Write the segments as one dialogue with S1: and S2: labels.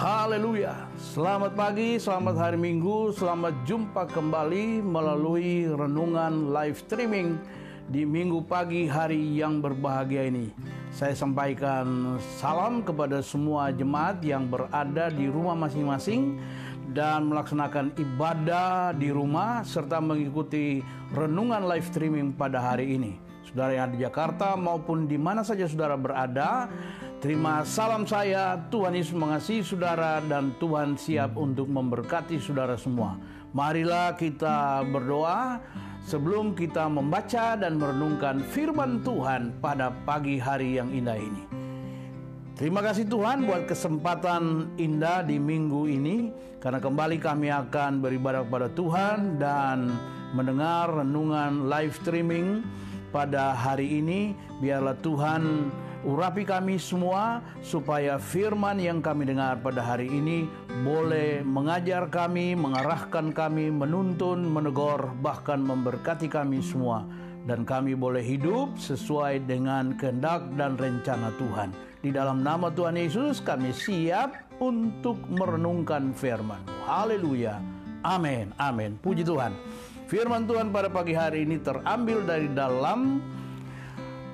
S1: Haleluya. Selamat pagi, selamat hari Minggu, selamat jumpa kembali melalui renungan live streaming di Minggu pagi hari yang berbahagia ini. Saya sampaikan salam kepada semua jemaat yang berada di rumah masing-masing dan melaksanakan ibadah di rumah serta mengikuti renungan live streaming pada hari ini. Saudara yang ada di Jakarta maupun di mana saja saudara berada, terima salam saya. Tuhan Yesus mengasihi saudara dan Tuhan siap untuk memberkati saudara semua. Marilah kita berdoa sebelum kita membaca dan merenungkan firman Tuhan pada pagi hari yang indah ini. Terima kasih Tuhan buat kesempatan indah di minggu ini karena kembali kami akan beribadah kepada Tuhan dan mendengar renungan live streaming pada hari ini. Biarlah Tuhan urapi kami semua supaya firman yang kami dengar pada hari ini boleh mengajar kami, mengarahkan kami, menuntun, menegur, bahkan memberkati kami semua. Dan kami boleh hidup sesuai dengan kehendak dan rencana Tuhan. Di dalam nama Tuhan Yesus kami siap untuk merenungkan firman. Haleluya. Amin. Amin. Puji Tuhan. Firman Tuhan pada pagi hari ini terambil dari dalam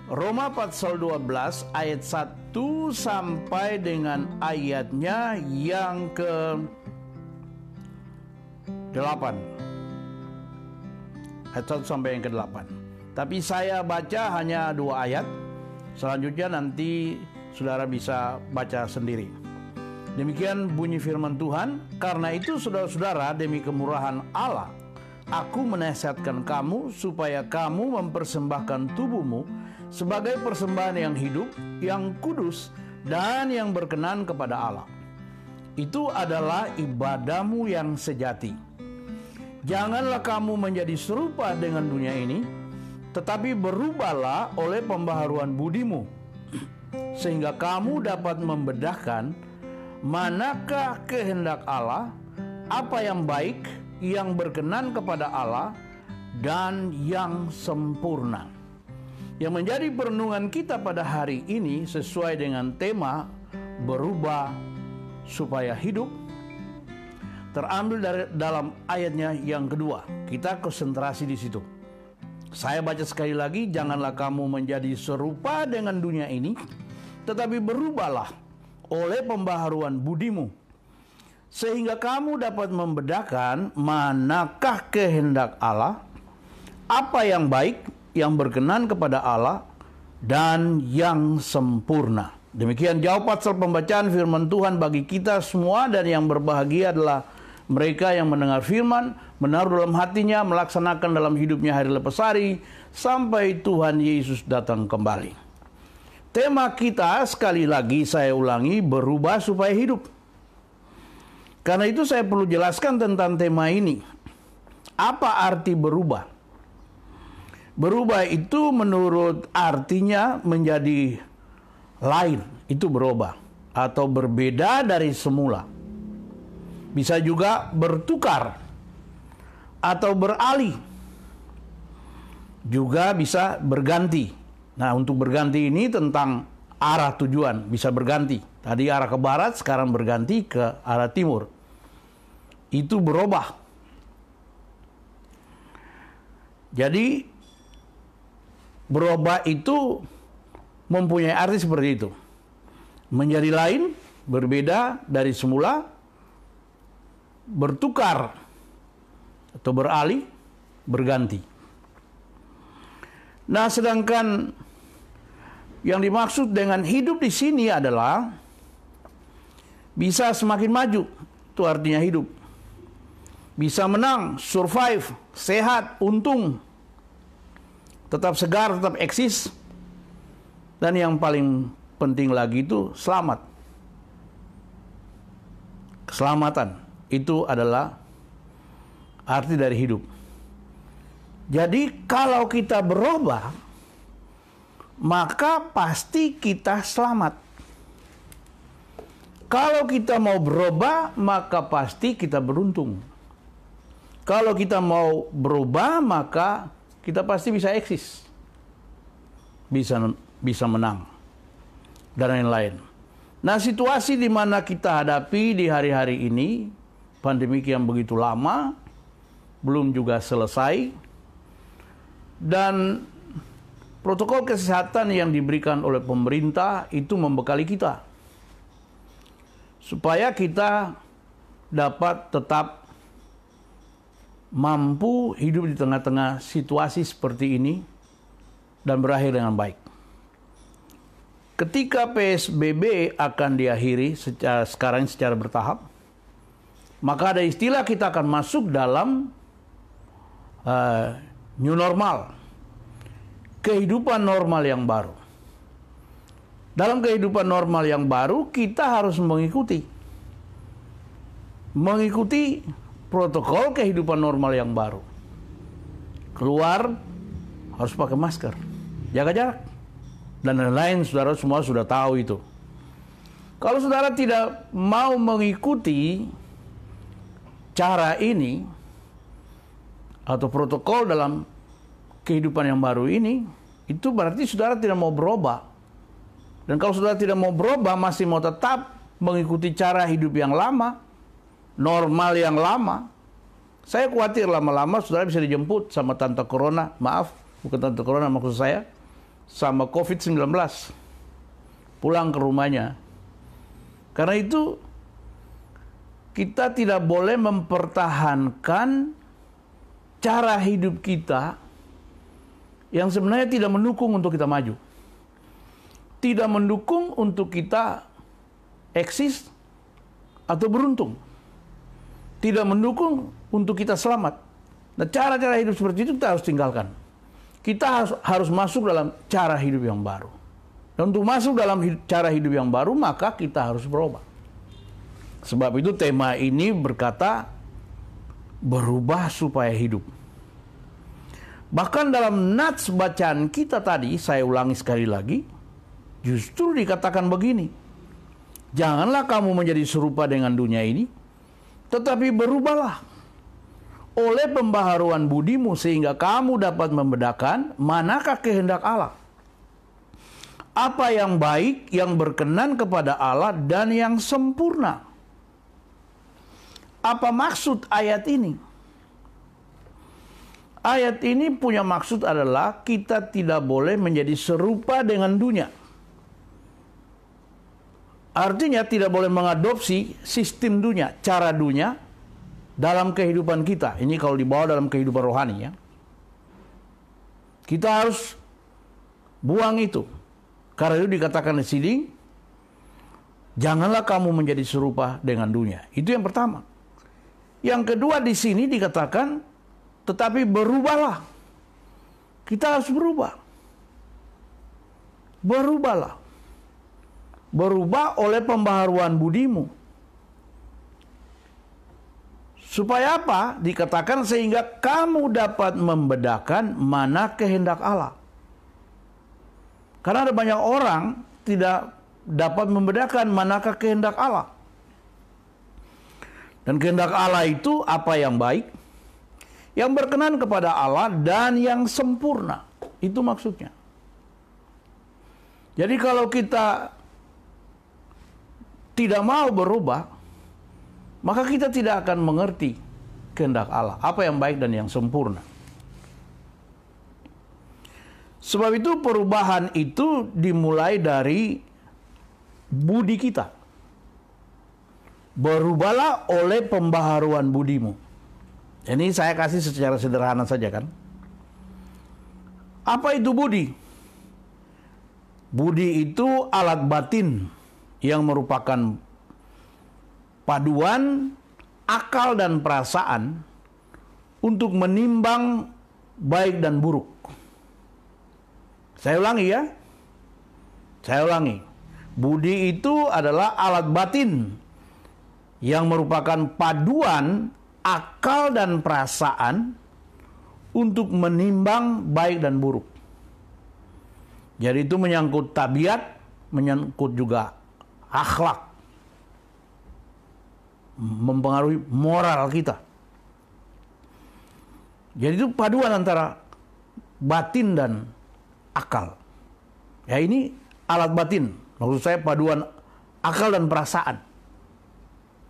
S1: Roma pasal 12 ayat 1 sampai dengan ayatnya yang ke 8. Ayat 1 sampai yang ke 8. Tapi saya baca hanya dua ayat. Selanjutnya nanti saudara bisa baca sendiri. Demikian bunyi firman Tuhan. Karena itu saudara-saudara demi kemurahan Allah. Aku menasihatkan kamu supaya kamu mempersembahkan tubuhmu sebagai persembahan yang hidup, yang kudus, dan yang berkenan kepada Allah. Itu adalah ibadahmu yang sejati. Janganlah kamu menjadi serupa dengan dunia ini, tetapi berubahlah oleh pembaharuan budimu, sehingga kamu dapat membedahkan manakah kehendak Allah, apa yang baik, yang berkenan kepada Allah, dan yang sempurna. Yang menjadi perenungan kita pada hari ini sesuai dengan tema berubah supaya hidup terambil dari dalam ayatnya yang kedua. Kita konsentrasi di situ. Saya baca sekali lagi, janganlah kamu menjadi serupa dengan dunia ini, tetapi berubahlah oleh pembaharuan budimu, sehingga kamu dapat membedakan manakah kehendak Allah, apa yang baik, yang berkenan kepada Allah, dan yang sempurna. Demikian jawab pasal pembacaan firman Tuhan bagi kita semua dan yang berbahagia adalah mereka yang mendengar firman, menaruh dalam hatinya, melaksanakan dalam hidupnya hari lepas hari, sampai Tuhan Yesus datang kembali. Tema kita sekali lagi saya ulangi, berubah supaya hidup. Karena itu saya perlu jelaskan tentang tema ini. Apa arti berubah? Berubah itu menurut artinya menjadi lain, itu berubah atau berbeda dari semula. Bisa juga bertukar atau beralih. Juga bisa berganti. Nah, untuk berganti ini tentang arah tujuan, bisa berganti. Tadi arah ke barat, sekarang berganti ke arah timur. Itu berubah. Jadi berubah itu mempunyai arti seperti itu. Menjadi lain, berbeda dari semula, bertukar atau beralih, berganti. Nah, sedangkan yang dimaksud dengan hidup di sini adalah bisa semakin maju, itu artinya hidup. Bisa menang, survive, sehat, untung, tetap segar, tetap eksis. Dan yang paling penting lagi itu selamat. Keselamatan itu adalah arti dari hidup. Jadi kalau kita berubah, maka pasti kita selamat. Kalau kita mau berubah, maka pasti kita beruntung. Kalau kita mau berubah, maka kita pasti bisa eksis. Bisa bisa menang. Dan lain-lain. Nah, situasi di mana kita hadapi di hari-hari ini, pandemi yang begitu lama, belum juga selesai, dan protokol kesehatan yang diberikan oleh pemerintah itu membekali kita, supaya kita dapat tetap mampu hidup di tengah-tengah situasi seperti ini dan berakhir dengan baik. Ketika PSBB akan diakhiri secara, sekarang secara bertahap, maka ada istilah kita akan masuk dalam uh, new normal, kehidupan normal yang baru. Dalam kehidupan normal yang baru, kita harus mengikuti, mengikuti protokol kehidupan normal yang baru. Keluar harus pakai masker, jaga jarak, dan lain-lain. Saudara semua sudah tahu itu. Kalau saudara tidak mau mengikuti cara ini atau protokol dalam kehidupan yang baru ini, itu berarti saudara tidak mau berubah. Dan kalau saudara tidak mau berubah, masih mau tetap mengikuti cara hidup yang lama, normal yang lama. Saya khawatir lama-lama saudara bisa dijemput sama tante corona, maaf, bukan tante corona maksud saya, sama COVID-19. Pulang ke rumahnya. Karena itu kita tidak boleh mempertahankan cara hidup kita yang sebenarnya tidak mendukung untuk kita maju. Tidak mendukung untuk kita eksis atau beruntung tidak mendukung untuk kita selamat. Nah, cara-cara hidup seperti itu kita harus tinggalkan. Kita harus, harus masuk dalam cara hidup yang baru. Dan untuk masuk dalam cara hidup yang baru, maka kita harus berubah. Sebab itu tema ini berkata, berubah supaya hidup. Bahkan dalam nats bacaan kita tadi, saya ulangi sekali lagi, justru dikatakan begini. Janganlah kamu menjadi serupa dengan dunia ini, tetapi berubahlah oleh pembaharuan budimu sehingga kamu dapat membedakan manakah kehendak Allah. Apa yang baik, yang berkenan kepada Allah dan yang sempurna. Apa maksud ayat ini? Ayat ini punya maksud adalah kita tidak boleh menjadi serupa dengan dunia. Artinya tidak boleh mengadopsi sistem dunia, cara dunia dalam kehidupan kita. Ini kalau dibawa dalam kehidupan rohani ya. Kita harus buang itu. Karena itu dikatakan di sini, janganlah kamu menjadi serupa dengan dunia. Itu yang pertama. Yang kedua di sini dikatakan, tetapi berubahlah. Kita harus berubah. Berubahlah berubah oleh pembaharuan budimu. Supaya apa? Dikatakan sehingga kamu dapat membedakan mana kehendak Allah. Karena ada banyak orang tidak dapat membedakan manakah kehendak Allah. Dan kehendak Allah itu apa yang baik, yang berkenan kepada Allah dan yang sempurna. Itu maksudnya. Jadi kalau kita tidak mau berubah, maka kita tidak akan mengerti kehendak Allah, apa yang baik dan yang sempurna. Sebab itu perubahan itu dimulai dari budi kita. Berubahlah oleh pembaharuan budimu. Ini saya kasih secara sederhana saja kan. Apa itu budi? Budi itu alat batin yang merupakan paduan akal dan perasaan untuk menimbang baik dan buruk. Saya ulangi ya. Saya ulangi. Budi itu adalah alat batin yang merupakan paduan akal dan perasaan untuk menimbang baik dan buruk. Jadi itu menyangkut tabiat, menyangkut juga akhlak, mempengaruhi moral kita. Jadi itu paduan antara batin dan akal. Ya ini alat batin. Maksud saya paduan akal dan perasaan.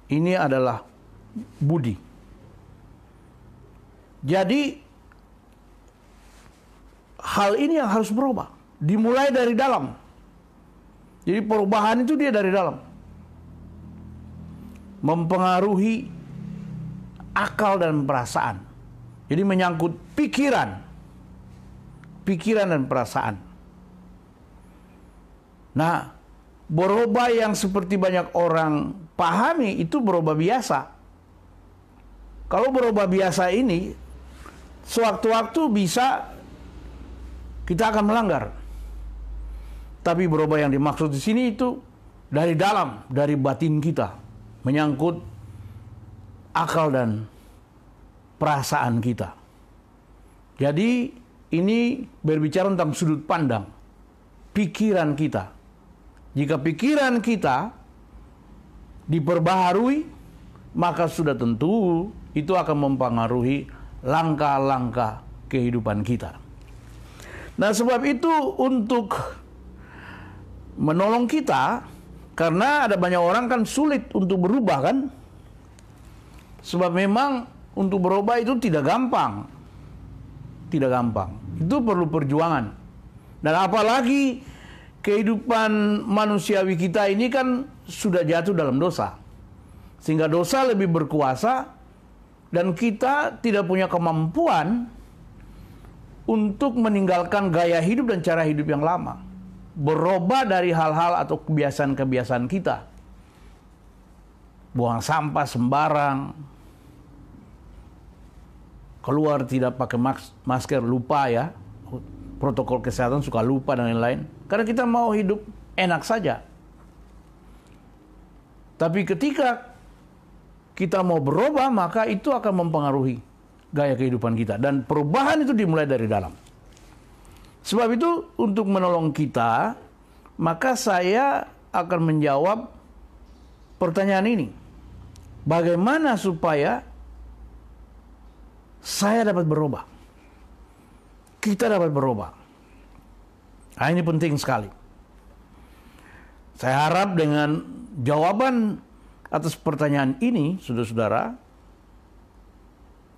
S1: Ini adalah budi. Jadi hal ini yang harus berubah, dimulai dari dalam. Jadi perubahan itu dia dari dalam. Mempengaruhi akal dan perasaan. Jadi menyangkut pikiran. Pikiran dan perasaan. Nah, berubah yang seperti banyak orang pahami itu berubah biasa. Kalau berubah biasa ini, sewaktu-waktu bisa kita akan melanggar. Tapi berubah yang dimaksud di sini itu dari dalam, dari batin kita, menyangkut akal dan perasaan kita. Jadi ini berbicara tentang sudut pandang, pikiran kita. Jika pikiran kita diperbaharui, maka sudah tentu itu akan mempengaruhi langkah-langkah kehidupan kita. Nah, sebab itu untuk menolong kita karena ada banyak orang kan sulit untuk berubah kan? Sebab memang untuk berubah itu tidak gampang. Tidak gampang. Itu perlu perjuangan. Dan apalagi kehidupan manusiawi kita ini kan sudah jatuh dalam dosa. Sehingga dosa lebih berkuasa dan kita tidak punya kemampuan untuk meninggalkan gaya hidup dan cara hidup yang lama. Berubah dari hal-hal atau kebiasaan-kebiasaan kita. Buang sampah sembarang. Keluar tidak pakai masker, lupa ya. Protokol kesehatan suka lupa dan lain-lain. Karena kita mau hidup enak saja. Tapi ketika kita mau berubah, maka itu akan mempengaruhi gaya kehidupan kita. Dan perubahan itu dimulai dari dalam. Sebab itu untuk menolong kita, maka saya akan menjawab pertanyaan ini. Bagaimana supaya saya dapat berubah? Kita dapat berubah. Nah, ini penting sekali. Saya harap dengan jawaban atas pertanyaan ini, saudara-saudara,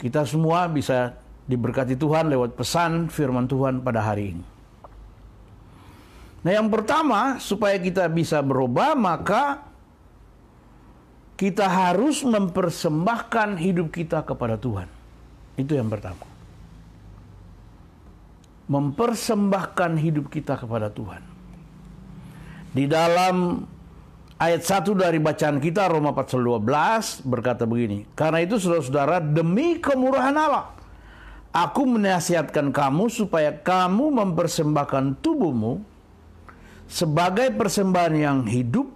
S1: kita semua bisa diberkati Tuhan lewat pesan firman Tuhan pada hari ini. Nah, yang pertama, supaya kita bisa berubah, maka kita harus mempersembahkan hidup kita kepada Tuhan. Itu yang pertama. Mempersembahkan hidup kita kepada Tuhan. Di dalam Ayat 1 dari bacaan kita Roma 12 berkata begini. Karena itu saudara-saudara demi kemurahan Allah. Aku menasihatkan kamu supaya kamu mempersembahkan tubuhmu sebagai persembahan yang hidup,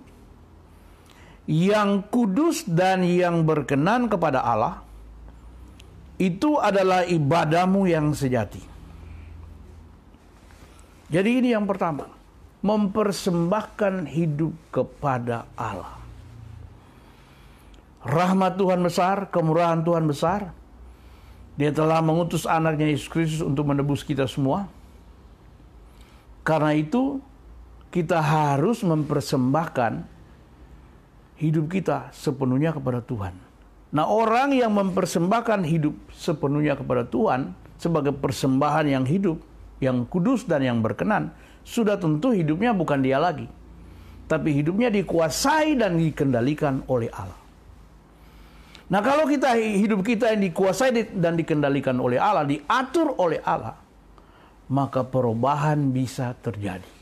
S1: yang kudus dan yang berkenan kepada Allah. Itu adalah ibadahmu yang sejati. Jadi ini yang pertama mempersembahkan hidup kepada Allah. Rahmat Tuhan besar, kemurahan Tuhan besar. Dia telah mengutus anaknya Yesus Kristus untuk menebus kita semua. Karena itu, kita harus mempersembahkan hidup kita sepenuhnya kepada Tuhan. Nah, orang yang mempersembahkan hidup sepenuhnya kepada Tuhan sebagai persembahan yang hidup, yang kudus dan yang berkenan, sudah tentu hidupnya bukan dia lagi. Tapi hidupnya dikuasai dan dikendalikan oleh Allah. Nah kalau kita hidup kita yang dikuasai dan dikendalikan oleh Allah, diatur oleh Allah, maka perubahan bisa terjadi.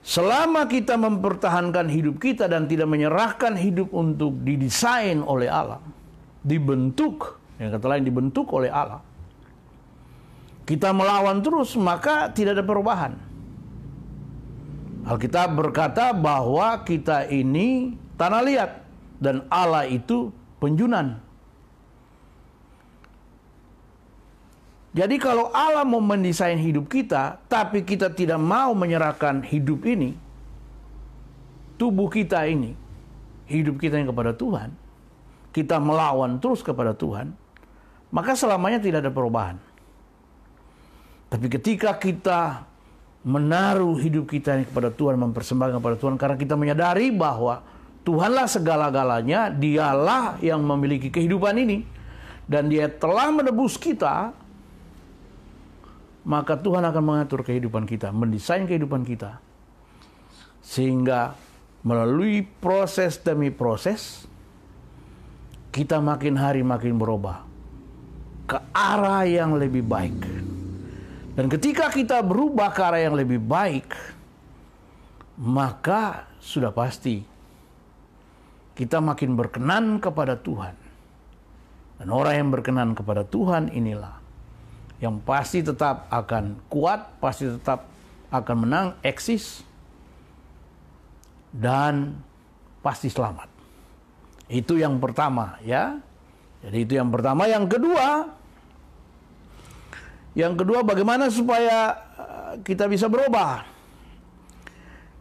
S1: Selama kita mempertahankan hidup kita dan tidak menyerahkan hidup untuk didesain oleh Allah, dibentuk, yang kata lain dibentuk oleh Allah, kita melawan terus maka tidak ada perubahan. Alkitab berkata bahwa kita ini tanah liat dan Allah itu penjunan. Jadi kalau Allah mau mendesain hidup kita, tapi kita tidak mau menyerahkan hidup ini, tubuh kita ini, hidup kita yang kepada Tuhan, kita melawan terus kepada Tuhan, maka selamanya tidak ada perubahan. Tapi ketika kita menaruh hidup kita ini kepada Tuhan, mempersembahkan kepada Tuhan karena kita menyadari bahwa Tuhanlah segala-galanya, dialah yang memiliki kehidupan ini dan dia telah menebus kita maka Tuhan akan mengatur kehidupan kita, mendesain kehidupan kita. Sehingga melalui proses demi proses kita makin hari makin berubah ke arah yang lebih baik. Dan ketika kita berubah ke arah yang lebih baik, maka sudah pasti kita makin berkenan kepada Tuhan. Dan orang yang berkenan kepada Tuhan inilah yang pasti tetap akan kuat, pasti tetap akan menang, eksis, dan pasti selamat. Itu yang pertama ya. Jadi itu yang pertama. Yang kedua, yang kedua bagaimana supaya eh, kita bisa berubah?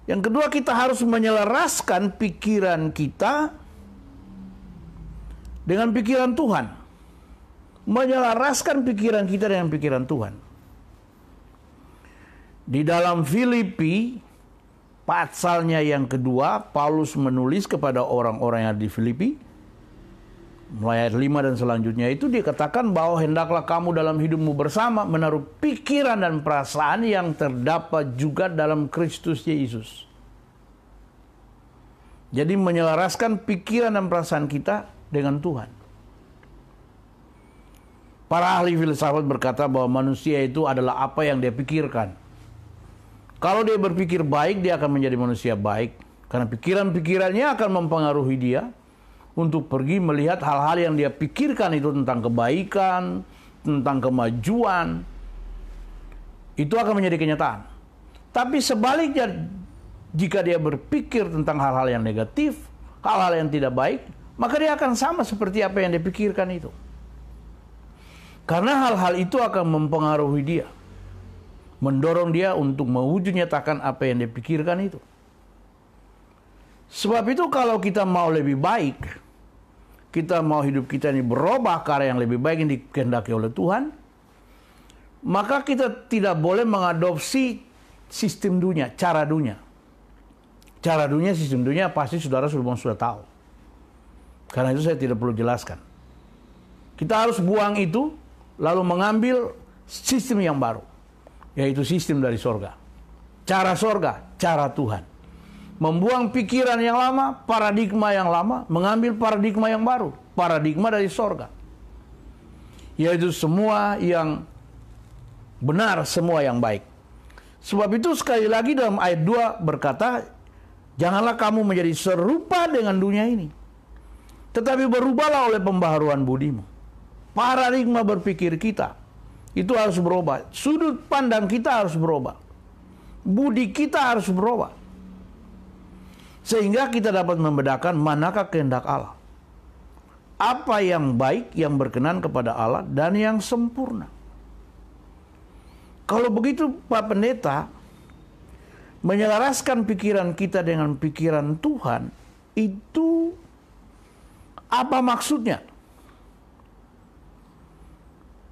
S1: Yang kedua kita harus menyelaraskan pikiran kita dengan pikiran Tuhan. Menyelaraskan pikiran kita dengan pikiran Tuhan. Di dalam Filipi pasalnya yang kedua, Paulus menulis kepada orang-orang yang di Filipi mulai ayat 5 dan selanjutnya itu dikatakan bahwa hendaklah kamu dalam hidupmu bersama menaruh pikiran dan perasaan yang terdapat juga dalam Kristus Yesus. Jadi menyelaraskan pikiran dan perasaan kita dengan Tuhan. Para ahli filsafat berkata bahwa manusia itu adalah apa yang dia pikirkan. Kalau dia berpikir baik, dia akan menjadi manusia baik. Karena pikiran-pikirannya akan mempengaruhi dia untuk pergi melihat hal-hal yang dia pikirkan itu tentang kebaikan, tentang kemajuan, itu akan menjadi kenyataan. Tapi sebaliknya, jika dia berpikir tentang hal-hal yang negatif, hal-hal yang tidak baik, maka dia akan sama seperti apa yang dia pikirkan itu. Karena hal-hal itu akan mempengaruhi dia, mendorong dia untuk mewujud nyatakan apa yang dia pikirkan itu. Sebab itu kalau kita mau lebih baik, kita mau hidup kita ini berubah ke arah yang lebih baik yang dikehendaki oleh Tuhan, maka kita tidak boleh mengadopsi sistem dunia, cara dunia. Cara dunia, sistem dunia pasti saudara sudah sudah tahu. Karena itu saya tidak perlu jelaskan. Kita harus buang itu, lalu mengambil sistem yang baru, yaitu sistem dari sorga. Cara sorga, cara Tuhan membuang pikiran yang lama, paradigma yang lama, mengambil paradigma yang baru, paradigma dari sorga. Yaitu semua yang benar, semua yang baik. Sebab itu sekali lagi dalam ayat 2 berkata, Janganlah kamu menjadi serupa dengan dunia ini. Tetapi berubahlah oleh pembaharuan budimu. Paradigma berpikir kita itu harus berubah. Sudut pandang kita harus berubah. Budi kita harus berubah. Sehingga kita dapat membedakan manakah kehendak Allah. Apa yang baik, yang berkenan kepada Allah, dan yang sempurna. Kalau begitu Pak Pendeta, menyelaraskan pikiran kita dengan pikiran Tuhan, itu apa maksudnya?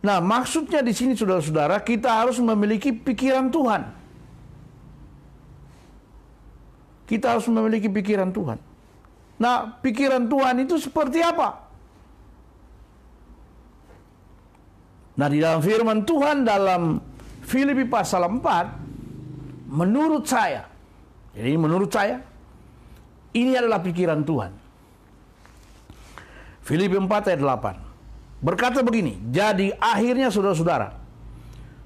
S1: Nah, maksudnya di sini saudara-saudara, kita harus memiliki pikiran Tuhan. Kita harus memiliki pikiran Tuhan. Nah, pikiran Tuhan itu seperti apa? Nah, di dalam firman Tuhan dalam Filipi pasal 4, menurut saya, jadi menurut saya, ini adalah pikiran Tuhan. Filipi 4 ayat 8. Berkata begini, jadi akhirnya saudara-saudara,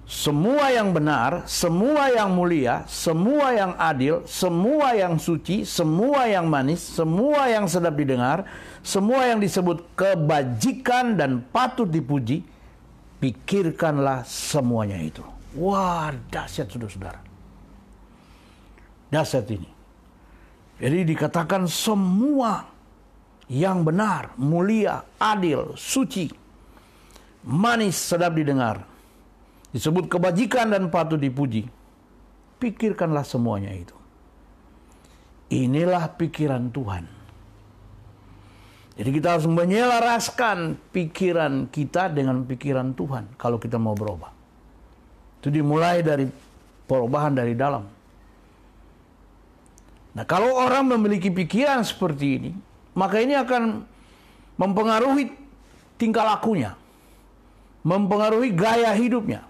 S1: semua yang benar, semua yang mulia, semua yang adil, semua yang suci, semua yang manis, semua yang sedap didengar, semua yang disebut kebajikan dan patut dipuji, pikirkanlah semuanya itu. Wah, dahsyat saudara-saudara. Dahsyat ini. Jadi dikatakan semua yang benar, mulia, adil, suci, manis, sedap didengar, disebut kebajikan dan patut dipuji. Pikirkanlah semuanya itu. Inilah pikiran Tuhan. Jadi kita harus menyelaraskan pikiran kita dengan pikiran Tuhan kalau kita mau berubah. Itu dimulai dari perubahan dari dalam. Nah, kalau orang memiliki pikiran seperti ini, maka ini akan mempengaruhi tingkah lakunya, mempengaruhi gaya hidupnya.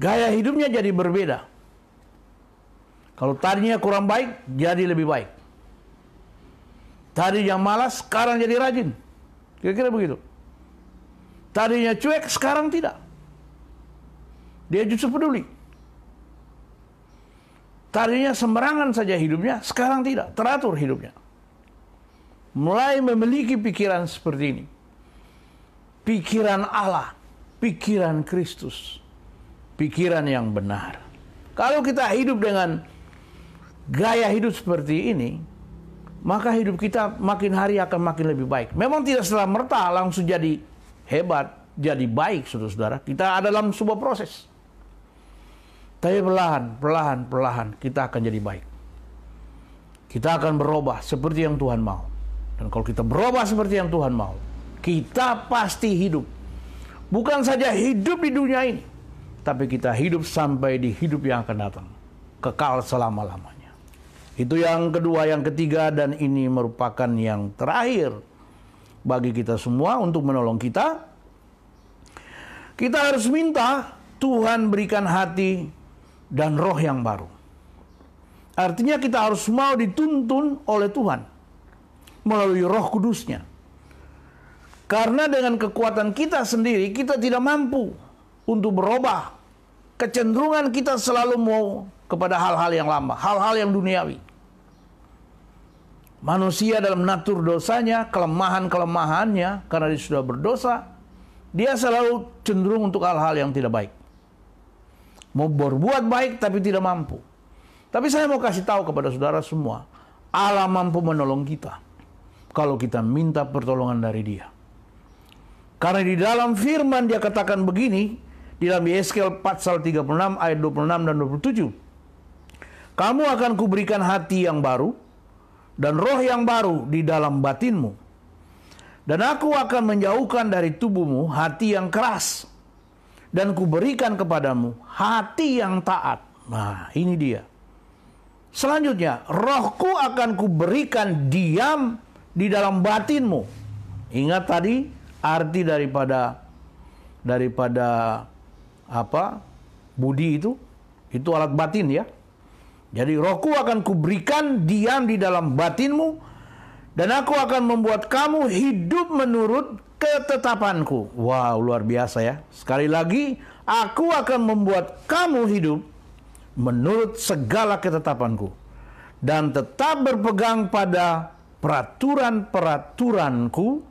S1: Gaya hidupnya jadi berbeda. Kalau tadinya kurang baik, jadi lebih baik. Tadinya malas, sekarang jadi rajin. Kira-kira begitu. Tadinya cuek, sekarang tidak. Dia justru peduli. Tadinya sembarangan saja hidupnya, sekarang tidak, teratur hidupnya. Mulai memiliki pikiran seperti ini. Pikiran Allah, pikiran Kristus, pikiran yang benar. Kalau kita hidup dengan gaya hidup seperti ini, maka hidup kita makin hari akan makin lebih baik. Memang tidak setelah merta langsung jadi hebat, jadi baik, saudara-saudara. Kita ada dalam sebuah proses. Tapi perlahan, perlahan, perlahan kita akan jadi baik. Kita akan berubah seperti yang Tuhan mau. Dan kalau kita berubah seperti yang Tuhan mau, kita pasti hidup. Bukan saja hidup di dunia ini, tapi kita hidup sampai di hidup yang akan datang. Kekal selama-lamanya. Itu yang kedua, yang ketiga, dan ini merupakan yang terakhir bagi kita semua untuk menolong kita. Kita harus minta Tuhan berikan hati dan roh yang baru. Artinya kita harus mau dituntun oleh Tuhan melalui roh kudusnya. Karena dengan kekuatan kita sendiri kita tidak mampu untuk berubah. Kecenderungan kita selalu mau kepada hal-hal yang lama, hal-hal yang duniawi. Manusia dalam natur dosanya, kelemahan-kelemahannya, karena dia sudah berdosa, dia selalu cenderung untuk hal-hal yang tidak baik mau berbuat baik tapi tidak mampu. Tapi saya mau kasih tahu kepada saudara semua, Allah mampu menolong kita kalau kita minta pertolongan dari Dia. Karena di dalam firman dia katakan begini, di dalam Yeskel pasal 36 ayat 26 dan 27. Kamu akan kuberikan hati yang baru dan roh yang baru di dalam batinmu. Dan aku akan menjauhkan dari tubuhmu hati yang keras dan kuberikan kepadamu hati yang taat. Nah, ini dia. Selanjutnya, rohku akan kuberikan diam di dalam batinmu. Ingat tadi arti daripada daripada apa? Budi itu itu alat batin ya. Jadi rohku akan kuberikan diam di dalam batinmu dan aku akan membuat kamu hidup menurut ketetapanku. Wow, luar biasa ya. Sekali lagi, aku akan membuat kamu hidup menurut segala ketetapanku. Dan tetap berpegang pada peraturan-peraturanku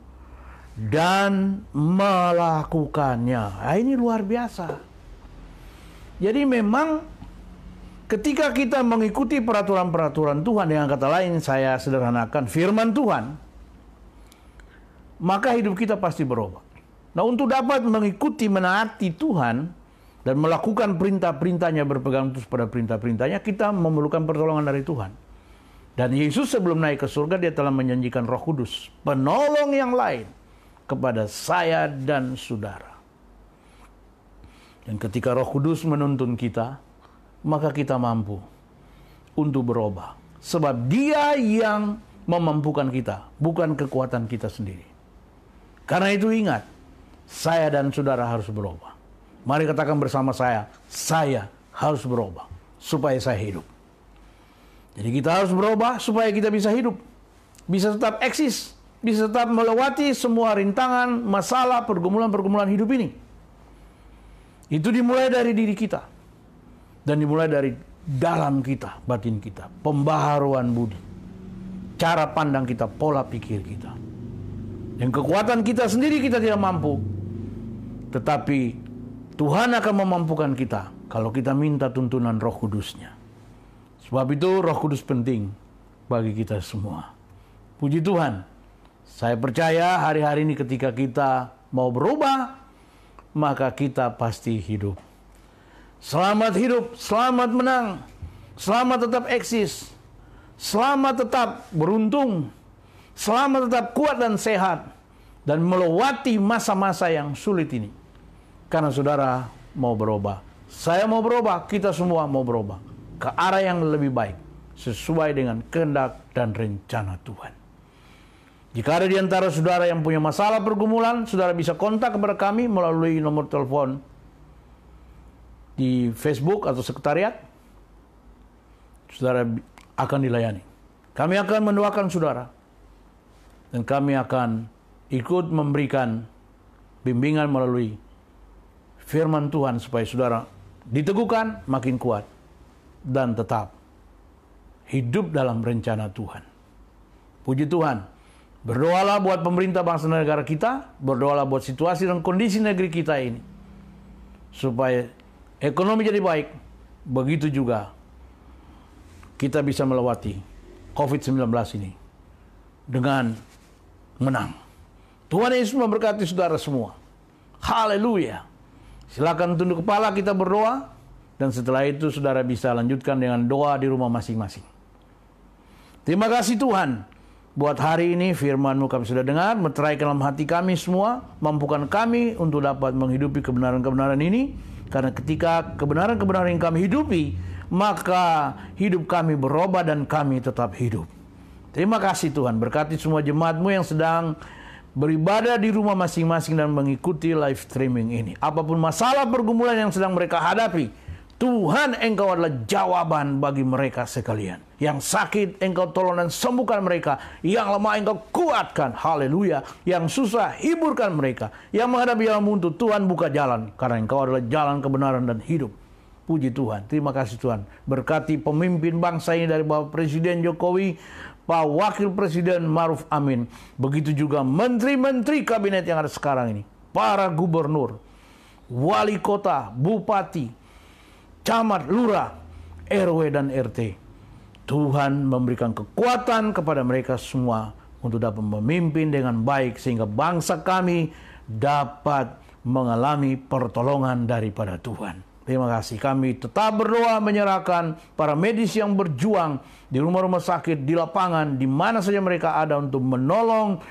S1: dan melakukannya. Nah, ini luar biasa. Jadi memang ketika kita mengikuti peraturan-peraturan Tuhan dengan kata lain saya sederhanakan firman Tuhan maka hidup kita pasti berubah. Nah untuk dapat mengikuti menaati Tuhan dan melakukan perintah-perintahnya berpegang terus pada perintah-perintahnya kita memerlukan pertolongan dari Tuhan. Dan Yesus sebelum naik ke surga dia telah menjanjikan Roh Kudus, penolong yang lain kepada saya dan saudara. Dan ketika Roh Kudus menuntun kita, maka kita mampu untuk berubah. Sebab dia yang memampukan kita, bukan kekuatan kita sendiri. Karena itu ingat, saya dan saudara harus berubah. Mari katakan bersama saya, saya harus berubah supaya saya hidup. Jadi kita harus berubah supaya kita bisa hidup. Bisa tetap eksis, bisa tetap melewati semua rintangan, masalah, pergumulan-pergumulan hidup ini. Itu dimulai dari diri kita. Dan dimulai dari dalam kita, batin kita. Pembaharuan budi. Cara pandang kita, pola pikir kita. Yang kekuatan kita sendiri kita tidak mampu. Tetapi Tuhan akan memampukan kita kalau kita minta tuntunan roh kudusnya. Sebab itu roh kudus penting bagi kita semua. Puji Tuhan. Saya percaya hari-hari ini ketika kita mau berubah, maka kita pasti hidup. Selamat hidup, selamat menang, selamat tetap eksis, selamat tetap beruntung, Selamat tetap kuat dan sehat dan melewati masa-masa yang sulit ini. Karena saudara mau berubah Saya mau berubah, kita semua mau berubah ke arah yang lebih baik sesuai dengan kehendak dan rencana Tuhan. Jika ada di antara saudara yang punya masalah pergumulan, saudara bisa kontak kepada kami melalui nomor telepon di Facebook atau sekretariat. Saudara akan dilayani. Kami akan mendoakan saudara. Dan kami akan ikut memberikan bimbingan melalui firman Tuhan supaya saudara diteguhkan makin kuat dan tetap hidup dalam rencana Tuhan. Puji Tuhan. Berdoalah buat pemerintah bangsa negara kita, berdoalah buat situasi dan kondisi negeri kita ini. Supaya ekonomi jadi baik, begitu juga kita bisa melewati COVID-19 ini dengan menang. Tuhan Yesus memberkati saudara semua. Haleluya. Silakan tunduk kepala kita berdoa dan setelah itu saudara bisa lanjutkan dengan doa di rumah masing-masing. Terima kasih Tuhan. Buat hari ini firman-Mu kami sudah dengar, meterai dalam hati kami semua, mampukan kami untuk dapat menghidupi kebenaran-kebenaran ini. Karena ketika kebenaran-kebenaran yang kami hidupi, maka hidup kami berubah dan kami tetap hidup. Terima kasih Tuhan, berkati semua jemaatmu yang sedang beribadah di rumah masing-masing dan mengikuti live streaming ini. Apa pun masalah pergumulan yang sedang mereka hadapi, Tuhan engkau adalah jawaban bagi mereka sekalian. Yang sakit engkau tolong dan sembuhkan mereka. Yang lemah engkau kuatkan. Haleluya. Yang susah hiburkan mereka. Yang menghadapi jalan buntu Tuhan buka jalan. Karena engkau adalah jalan kebenaran dan hidup. Puji Tuhan. Terima kasih Tuhan. Berkati pemimpin bangsa ini dari Bapak Presiden Jokowi, Pak Wakil Presiden Maruf Amin. Begitu juga menteri-menteri kabinet yang ada sekarang ini. Para gubernur, wali kota, bupati, camat, lurah, RW dan RT. Tuhan memberikan kekuatan kepada mereka semua untuk dapat memimpin dengan baik sehingga bangsa kami dapat mengalami pertolongan daripada Tuhan. Terima kasih. Kami tetap berdoa menyerahkan para medis yang berjuang di rumah-rumah sakit, di lapangan, di mana saja mereka ada untuk menolong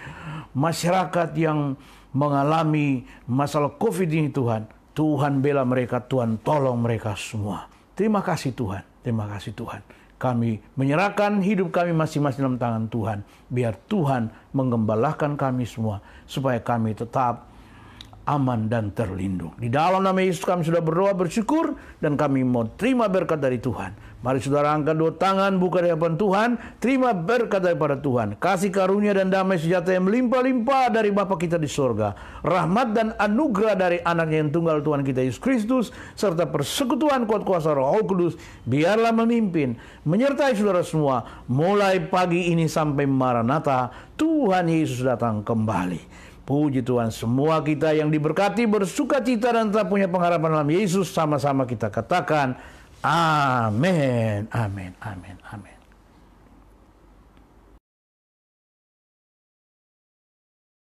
S1: masyarakat yang mengalami masalah COVID ini Tuhan. Tuhan bela mereka, Tuhan tolong mereka semua. Terima kasih Tuhan. Terima kasih Tuhan. Kami menyerahkan hidup kami masing-masing dalam tangan Tuhan. Biar Tuhan menggembalakan kami semua. Supaya kami tetap aman dan terlindung. Di dalam nama Yesus kami sudah berdoa bersyukur dan kami mau terima berkat dari Tuhan. Mari saudara angkat dua tangan buka di hadapan Tuhan, terima berkat daripada Tuhan. Kasih karunia dan damai sejahtera yang melimpah-limpah dari Bapa kita di sorga. Rahmat dan anugerah dari anaknya yang tunggal Tuhan kita Yesus Kristus, serta persekutuan kuat kuasa roh kudus, biarlah memimpin, menyertai saudara semua, mulai pagi ini sampai Maranatha, Tuhan Yesus datang kembali. Puji Tuhan, semua kita yang diberkati bersuka cita dan tetap punya pengharapan dalam Yesus sama-sama kita katakan amin, amin, amin, amin.